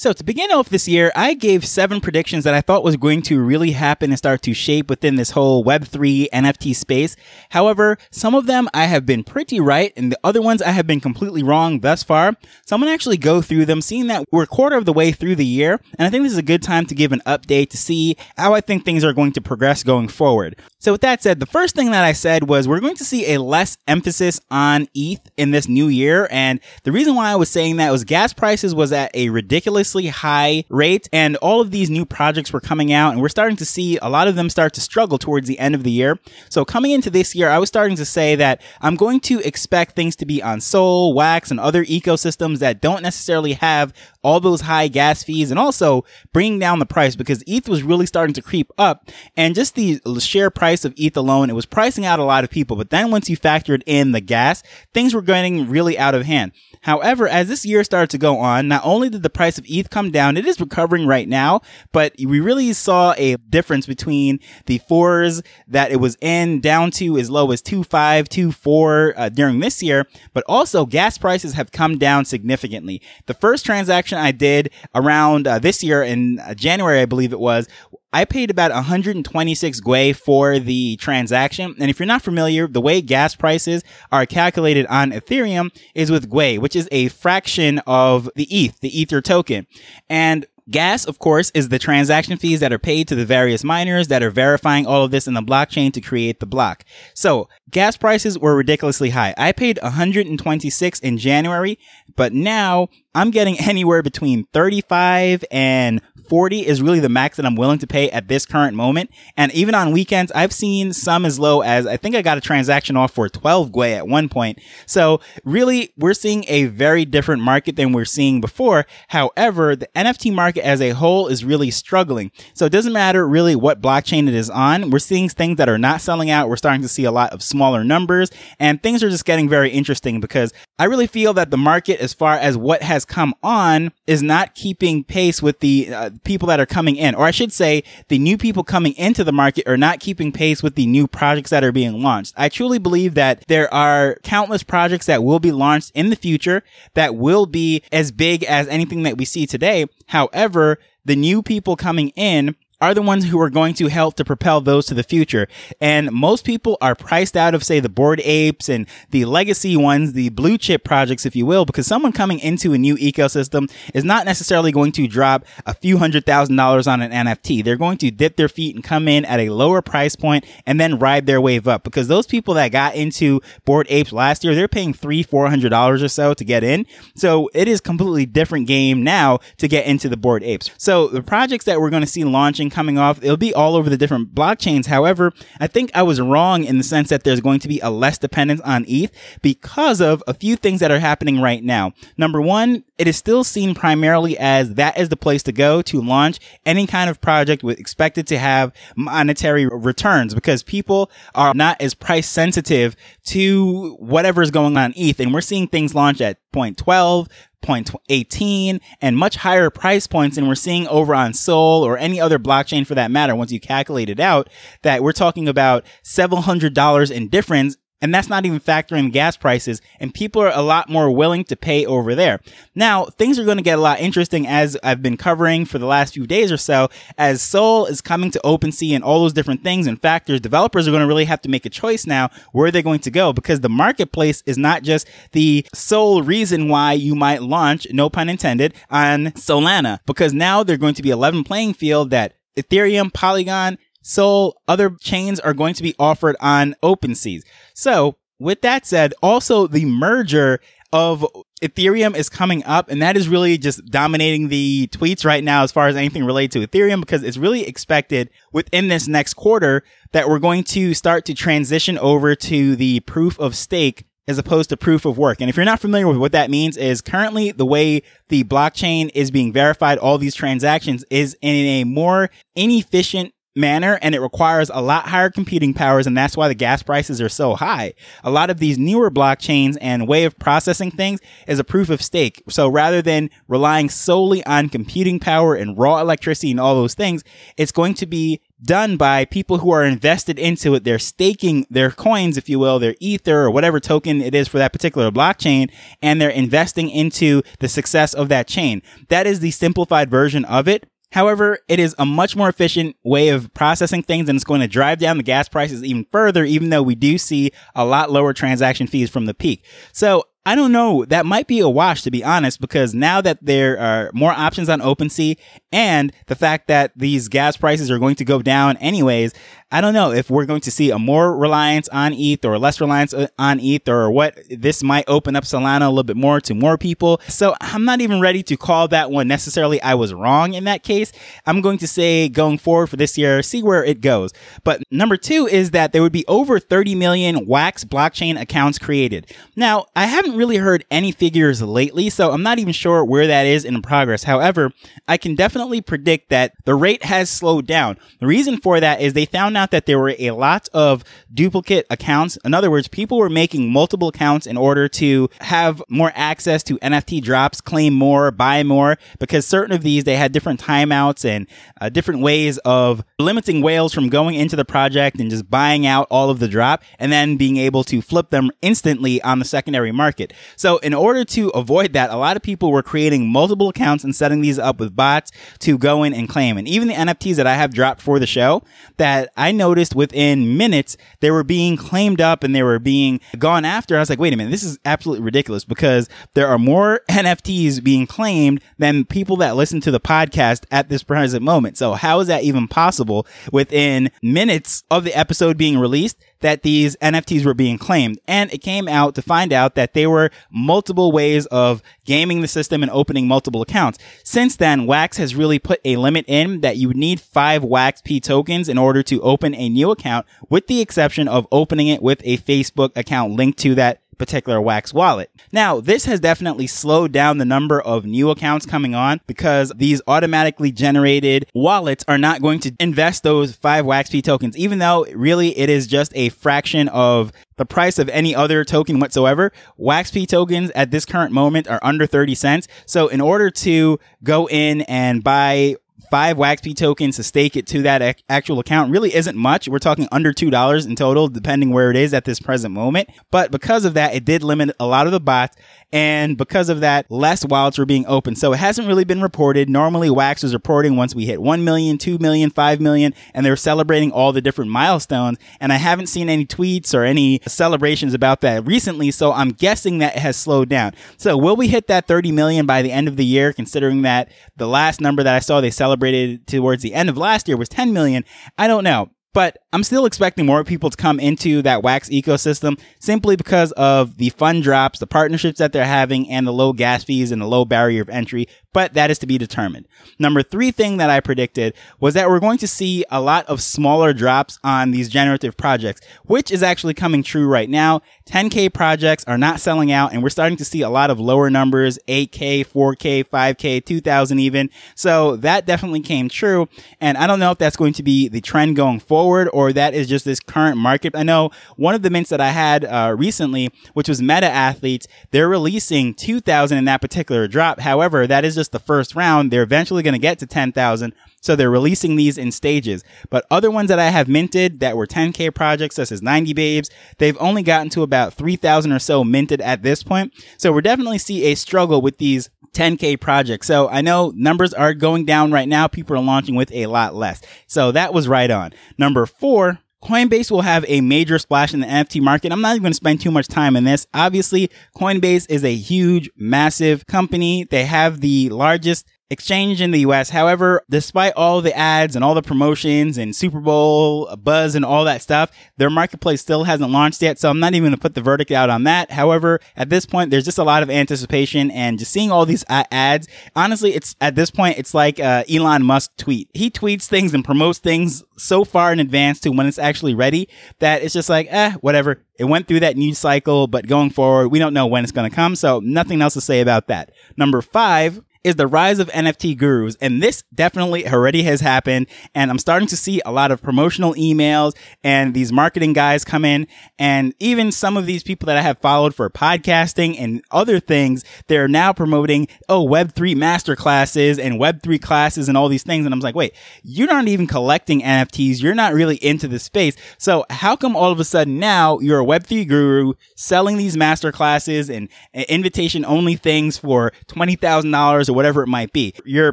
So to begin off this year, I gave seven predictions that I thought was going to really happen and start to shape within this whole Web3 NFT space. However, some of them I have been pretty right and the other ones I have been completely wrong thus far. So I'm going to actually go through them, seeing that we're a quarter of the way through the year. And I think this is a good time to give an update to see how I think things are going to progress going forward. So with that said, the first thing that I said was we're going to see a less emphasis on ETH in this new year. And the reason why I was saying that was gas prices was at a ridiculously high rate. And all of these new projects were coming out and we're starting to see a lot of them start to struggle towards the end of the year. So coming into this year, I was starting to say that I'm going to expect things to be on Sol, Wax, and other ecosystems that don't necessarily have all those high gas fees and also bringing down the price because ETH was really starting to creep up. And just the share price of ETH alone, it was pricing out a lot of people. But then once you factored in the gas, things were getting really out of hand. However, as this year started to go on, not only did the price of ETH come down, it is recovering right now, but we really saw a difference between the fours that it was in down to as low as 2.5, 2.4 uh, during this year, but also gas prices have come down significantly. The first transaction I did around uh, this year in uh, January, I believe it was, I paid about 126 Gwei for the transaction. And if you're not familiar, the way gas prices are calculated on Ethereum is with Gwei, which is a fraction of the ETH, the Ether token. And Gas, of course, is the transaction fees that are paid to the various miners that are verifying all of this in the blockchain to create the block. So gas prices were ridiculously high. I paid 126 in January, but now I'm getting anywhere between 35 and 40 is really the max that I'm willing to pay at this current moment. And even on weekends, I've seen some as low as I think I got a transaction off for 12 Gwei at one point. So really, we're seeing a very different market than we're seeing before. However, the NFT market as a whole is really struggling. So it doesn't matter really what blockchain it is on. We're seeing things that are not selling out. We're starting to see a lot of smaller numbers and things are just getting very interesting because I really feel that the market, as far as what has come on, is not keeping pace with the uh, people that are coming in, or I should say, the new people coming into the market are not keeping pace with the new projects that are being launched. I truly believe that there are countless projects that will be launched in the future that will be as big as anything that we see today. However, the new people coming in are the ones who are going to help to propel those to the future. And most people are priced out of, say, the Bored Apes and the legacy ones, the blue chip projects, if you will, because someone coming into a new ecosystem is not necessarily going to drop a few hundred thousand dollars on an NFT. They're going to dip their feet and come in at a lower price point and then ride their wave up because those people that got into Bored Apes last year, they're paying three, four hundred dollars or so to get in. So it is completely different game now to get into the Bored Apes. So the projects that we're going to see launching coming off. It'll be all over the different blockchains. However, I think I was wrong in the sense that there's going to be a less dependence on ETH because of a few things that are happening right now. Number one, it is still seen primarily as that is the place to go to launch any kind of project with expected to have monetary returns because people are not as price sensitive to whatever is going on ETH. And we're seeing things launch at 0.12, 0.18 and much higher price points than we're seeing over on Sol or any other blockchain for that matter. Once you calculate it out, that we're talking about several hundred dollars in difference and that's not even factoring gas prices. And people are a lot more willing to pay over there. Now, things are going to get a lot interesting as I've been covering for the last few days or so. As Sol is coming to OpenSea and all those different things and factors, developers are going to really have to make a choice now where they're going to go because the marketplace is not just the sole reason why you might launch, no pun intended, on Solana. Because now they're going to be a level playing field that Ethereum, Polygon, so other chains are going to be offered on OpenSeas. So with that said, also the merger of Ethereum is coming up and that is really just dominating the tweets right now as far as anything related to Ethereum because it's really expected within this next quarter that we're going to start to transition over to the proof of stake as opposed to proof of work. And if you're not familiar with what that means is currently the way the blockchain is being verified, all these transactions is in a more inefficient manner and it requires a lot higher computing powers and that's why the gas prices are so high. A lot of these newer blockchains and way of processing things is a proof of stake. So rather than relying solely on computing power and raw electricity and all those things, it's going to be done by people who are invested into it. They're staking their coins, if you will, their ether or whatever token it is for that particular blockchain, and they're investing into the success of that chain. That is the simplified version of it. However, it is a much more efficient way of processing things and it's going to drive down the gas prices even further, even though we do see a lot lower transaction fees from the peak. So I don't know. That might be a wash, to be honest, because now that there are more options on OpenSea and the fact that these gas prices are going to go down anyways, I don't know if we're going to see a more reliance on ETH or less reliance uh, on ETH or what this might open up Solana a little bit more to more people. So I'm not even ready to call that one necessarily. I was wrong in that case. I'm going to say going forward for this year, see where it goes. But number two is that there would be over 30 million Wax blockchain accounts created. Now, I haven't really heard any figures lately, so I'm not even sure where that is in progress. However, I can definitely predict that the rate has slowed down. The reason for that is they found out that there were a lot of duplicate accounts. In other words, people were making multiple accounts in order to have more access to NFT drops, claim more, buy more, because certain of these, they had different timeouts and uh, different ways of limiting whales from going into the project and just buying out all of the drop and then being able to flip them instantly on the secondary market. So in order to avoid that, a lot of people were creating multiple accounts and setting these up with bots to go in and claim. And even the NFTs that I have dropped for the show that I I noticed within minutes they were being claimed up and they were being gone after. I was like, wait a minute, this is absolutely ridiculous because there are more NFTs being claimed than people that listen to the podcast at this present moment. So how is that even possible within minutes of the episode being released? That these NFTs were being claimed. And it came out to find out that they were multiple ways of gaming the system and opening multiple accounts. Since then, Wax has really put a limit in that you need five WaxP tokens in order to open a new account, with the exception of opening it with a Facebook account linked to that particular Wax wallet. Now, this has definitely slowed down the number of new accounts coming on because these automatically generated wallets are not going to invest those five WaxP tokens, even though really it is just a fraction of the price of any other token whatsoever. WaxP tokens at this current moment are under 30 cents. So in order to go in and buy five WaxP tokens to stake it to that ac- actual account really isn't much. We're talking under $2 in total, depending where it is at this present moment. But because of that, it did limit a lot of the bots and because of that, less wallets were being opened. So it hasn't really been reported. Normally Wax is reporting once we hit 1 million, 2 million, 5 million, and they're celebrating all the different milestones. And I haven't seen any tweets or any celebrations about that recently. So I'm guessing that it has slowed down. So will we hit that 30 million by the end of the year, considering that the last number that I saw they celebrated towards the end of last year was 10 million? I don't know. But I'm still expecting more people to come into that Wax ecosystem simply because of the fun drops, the partnerships that they're having, and the low gas fees and the low barrier of entry. But that is to be determined. Number three thing that I predicted was that we're going to see a lot of smaller drops on these generative projects, which is actually coming true right now. 10K projects are not selling out, and we're starting to see a lot of lower numbers 8K, 4K, 5K, 2000 even. So that definitely came true. And I don't know if that's going to be the trend going forward or that is just this current market. I know one of the mints that I had uh, recently, which was Meta Athletes, they're releasing 2000 in that particular drop. However, that is just the first round. They're eventually going to get to 10,000. So they're releasing these in stages. But other ones that I have minted that were 10K projects, such as 90 Babes, they've only gotten to about 3,000 or so minted at this point. So we're definitely see a struggle with these 10K projects. So I know numbers are going down right now. People are launching with a lot less. So that was right on. Number four, Coinbase will have a major splash in the NFT market. I'm not even going to spend too much time on this. Obviously, Coinbase is a huge, massive company. They have the largest exchange in the US. However, despite all the ads and all the promotions and Super Bowl buzz and all that stuff, their marketplace still hasn't launched yet. So I'm not even going to put the verdict out on that. However, at this point, there's just a lot of anticipation and just seeing all these ads. Honestly, it's at this point, it's like uh, Elon Musk tweet. He tweets things and promotes things so far in advance to when it's actually ready that it's just like, eh, whatever. It went through that news cycle, but going forward, we don't know when it's going to come. So nothing else to say about that. Number five, is the rise of NFT gurus. And this definitely already has happened. And I'm starting to see a lot of promotional emails and these marketing guys come in. And even some of these people that I have followed for podcasting and other things, they're now promoting, oh, Web3 master classes and Web3 classes and all these things. And I'm like, wait, you're not even collecting NFTs. You're not really into the space. So how come all of a sudden now you're a Web3 guru selling these master classes and uh, invitation only things for $20,000 or whatever it might be? Your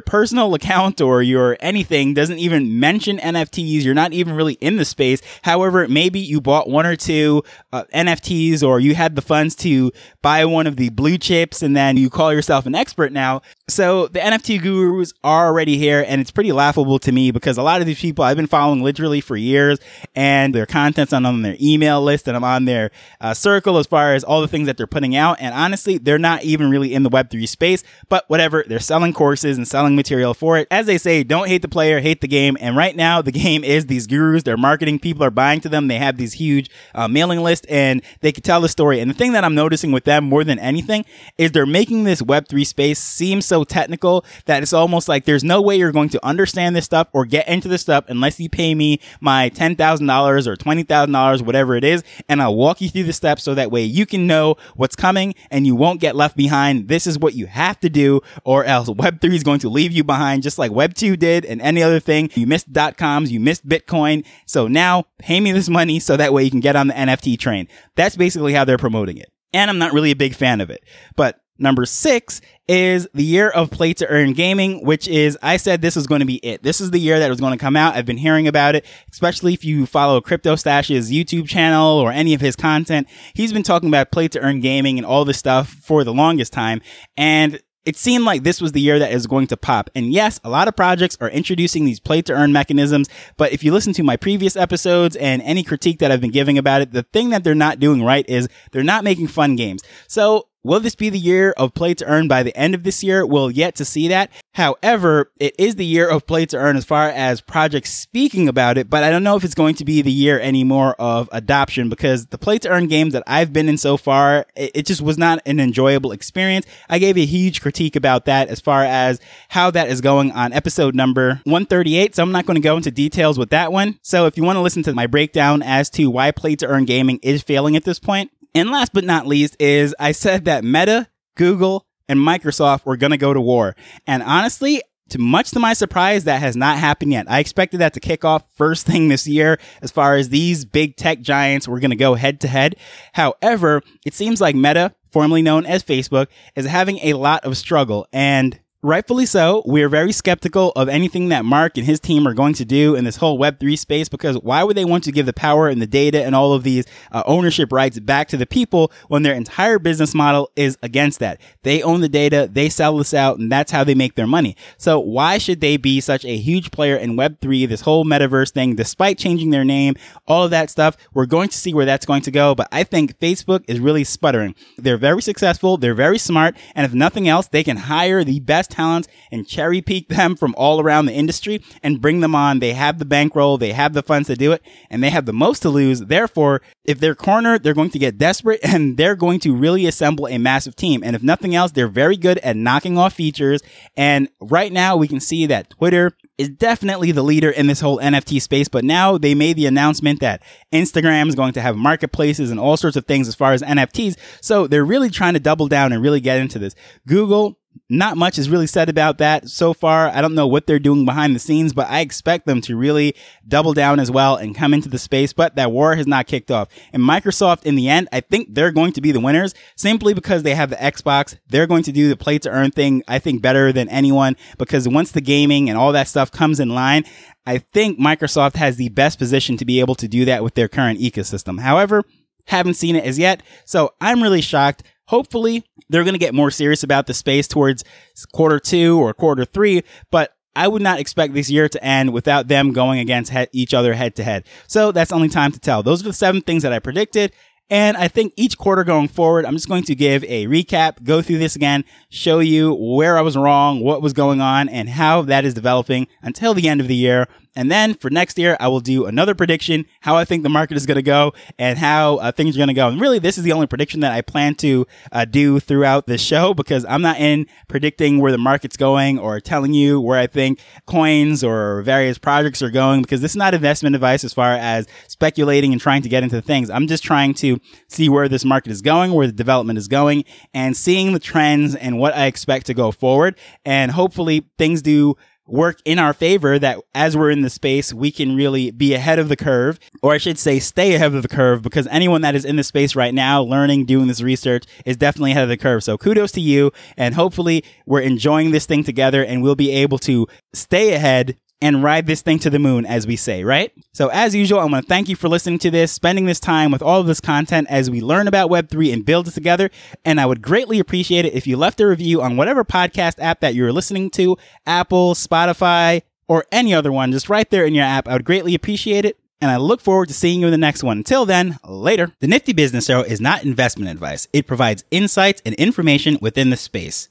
personal account or your anything doesn't even mention NFTs. You're not even really in the space. However, maybe you bought one or two uh, NFTs or you had the funds to buy one of the blue chips and then you call yourself an expert now. So the NFT gurus are already here and it's pretty laughable to me because a lot of these people I've been following literally for years and their content's on, their email list and I'm on their uh, circle as far as all the things that they're putting out. And honestly, they're not even really in the Web3 space, but whatever. They're selling courses and selling material for it. As they say, don't hate the player, hate the game. And right now, the game is these gurus. They're marketing. People are buying to them. They have these huge uh, mailing list and they can tell the story. And the thing that I'm noticing with them more than anything is they're making this Web3 space seem so technical that it's almost like there's no way you're going to understand this stuff or get into this stuff unless you pay me my $10,000 or $20,000, whatever it is. And I'll walk you through the steps so that way you can know what's coming and you won't get left behind. This is what you have to do or else Web3 is going to leave you behind just like Web2 did and any other thing. You missed dot coms, you missed Bitcoin. So now pay me this money so that way you can get on the NFT train. That's basically how they're promoting it. And I'm not really a big fan of it. But Number six is the year of play to earn gaming, which is, I said this was going to be it. This is the year that was going to come out. I've been hearing about it, especially if you follow CryptoStache's YouTube channel or any of his content. He's been talking about play to earn gaming and all this stuff for the longest time. And it seemed like this was the year that is going to pop. And yes, a lot of projects are introducing these play to earn mechanisms. But if you listen to my previous episodes and any critique that I've been giving about it, the thing that they're not doing right is they're not making fun games. So Will this be the year of play to earn by the end of this year? We'll yet to see that. However, it is the year of play to earn as far as projects speaking about it, but I don't know if it's going to be the year anymore of adoption because the play to earn games that I've been in so far, it, just was not an enjoyable experience. I gave a huge critique about that as far as how that is going on episode number 138. So I'm not going to go into details with that one. So if you want to listen to my breakdown as to why play to earn gaming is failing at this point, and last but not least is I said that Meta, Google, and Microsoft were going to go to war. And honestly, to much to my surprise, that has not happened yet. I expected that to kick off first thing this year as far as these big tech giants were going to go head to head. However, it seems like Meta, formerly known as Facebook, is having a lot of struggle and rightfully so. We're very skeptical of anything that Mark and his team are going to do in this whole Web3 space because why would they want to give the power and the data and all of these uh, ownership rights back to the people when their entire business model is against that? They own the data, they sell this out, and that's how they make their money. So why should they be such a huge player in Web3, this whole metaverse thing, despite changing their name, all of that stuff? We're going to see where that's going to go, but I think Facebook is really sputtering. They're very successful, they're very smart, and if nothing else, they can hire the best talents and cherry pick them from all around the industry and bring them on. They have the bankroll, they have the funds to do it, and they have the most to lose. Therefore, if they're cornered, they're going to get desperate and they're going to really assemble a massive team. And if nothing else, they're very good at knocking off features. And right now we can see that Twitter is definitely the leader in this whole NFT space, but now they made the announcement that Instagram is going to have marketplaces and all sorts of things as far as NFTs. So they're really trying to double down and really get into this. Google not much is really said about that so far. I don't know what they're doing behind the scenes, but I expect them to really double down as well and come into the space. But that war has not kicked off. And Microsoft, in the end, I think they're going to be the winners simply because they have the Xbox. They're going to do the play to earn thing, I think, better than anyone because once the gaming and all that stuff comes in line, I think Microsoft has the best position to be able to do that with their current ecosystem. However, haven't seen it as yet. So I'm really shocked. Hopefully, they're going to get more serious about the space towards quarter two or quarter three, but I would not expect this year to end without them going against he- each other head to head. So that's only time to tell. Those are the seven things that I predicted. And I think each quarter going forward, I'm just going to give a recap, go through this again, show you where I was wrong, what was going on, and how that is developing until the end of the year. And then for next year, I will do another prediction, how I think the market is going to go and how uh, things are going to go. And really, this is the only prediction that I plan to uh, do throughout the show because I'm not in predicting where the market's going or telling you where I think coins or various projects are going because this is not investment advice as far as speculating and trying to get into things. I'm just trying to see where this market is going, where the development is going and seeing the trends and what I expect to go forward. And hopefully things do work in our favor that as we're in the space, we can really be ahead of the curve, or I should say stay ahead of the curve because anyone that is in the space right now, learning, doing this research is definitely ahead of the curve. So kudos to you. And hopefully we're enjoying this thing together and we'll be able to stay ahead and ride this thing to the moon, as we say, right? So, as usual, I want to thank you for listening to this, spending this time with all of this content as we learn about Web3 and build it together. And I would greatly appreciate it if you left a review on whatever podcast app that you're listening to Apple, Spotify, or any other one, just right there in your app. I would greatly appreciate it. And I look forward to seeing you in the next one. Until then, later. The Nifty Business Arrow is not investment advice. It provides insights and information within the space.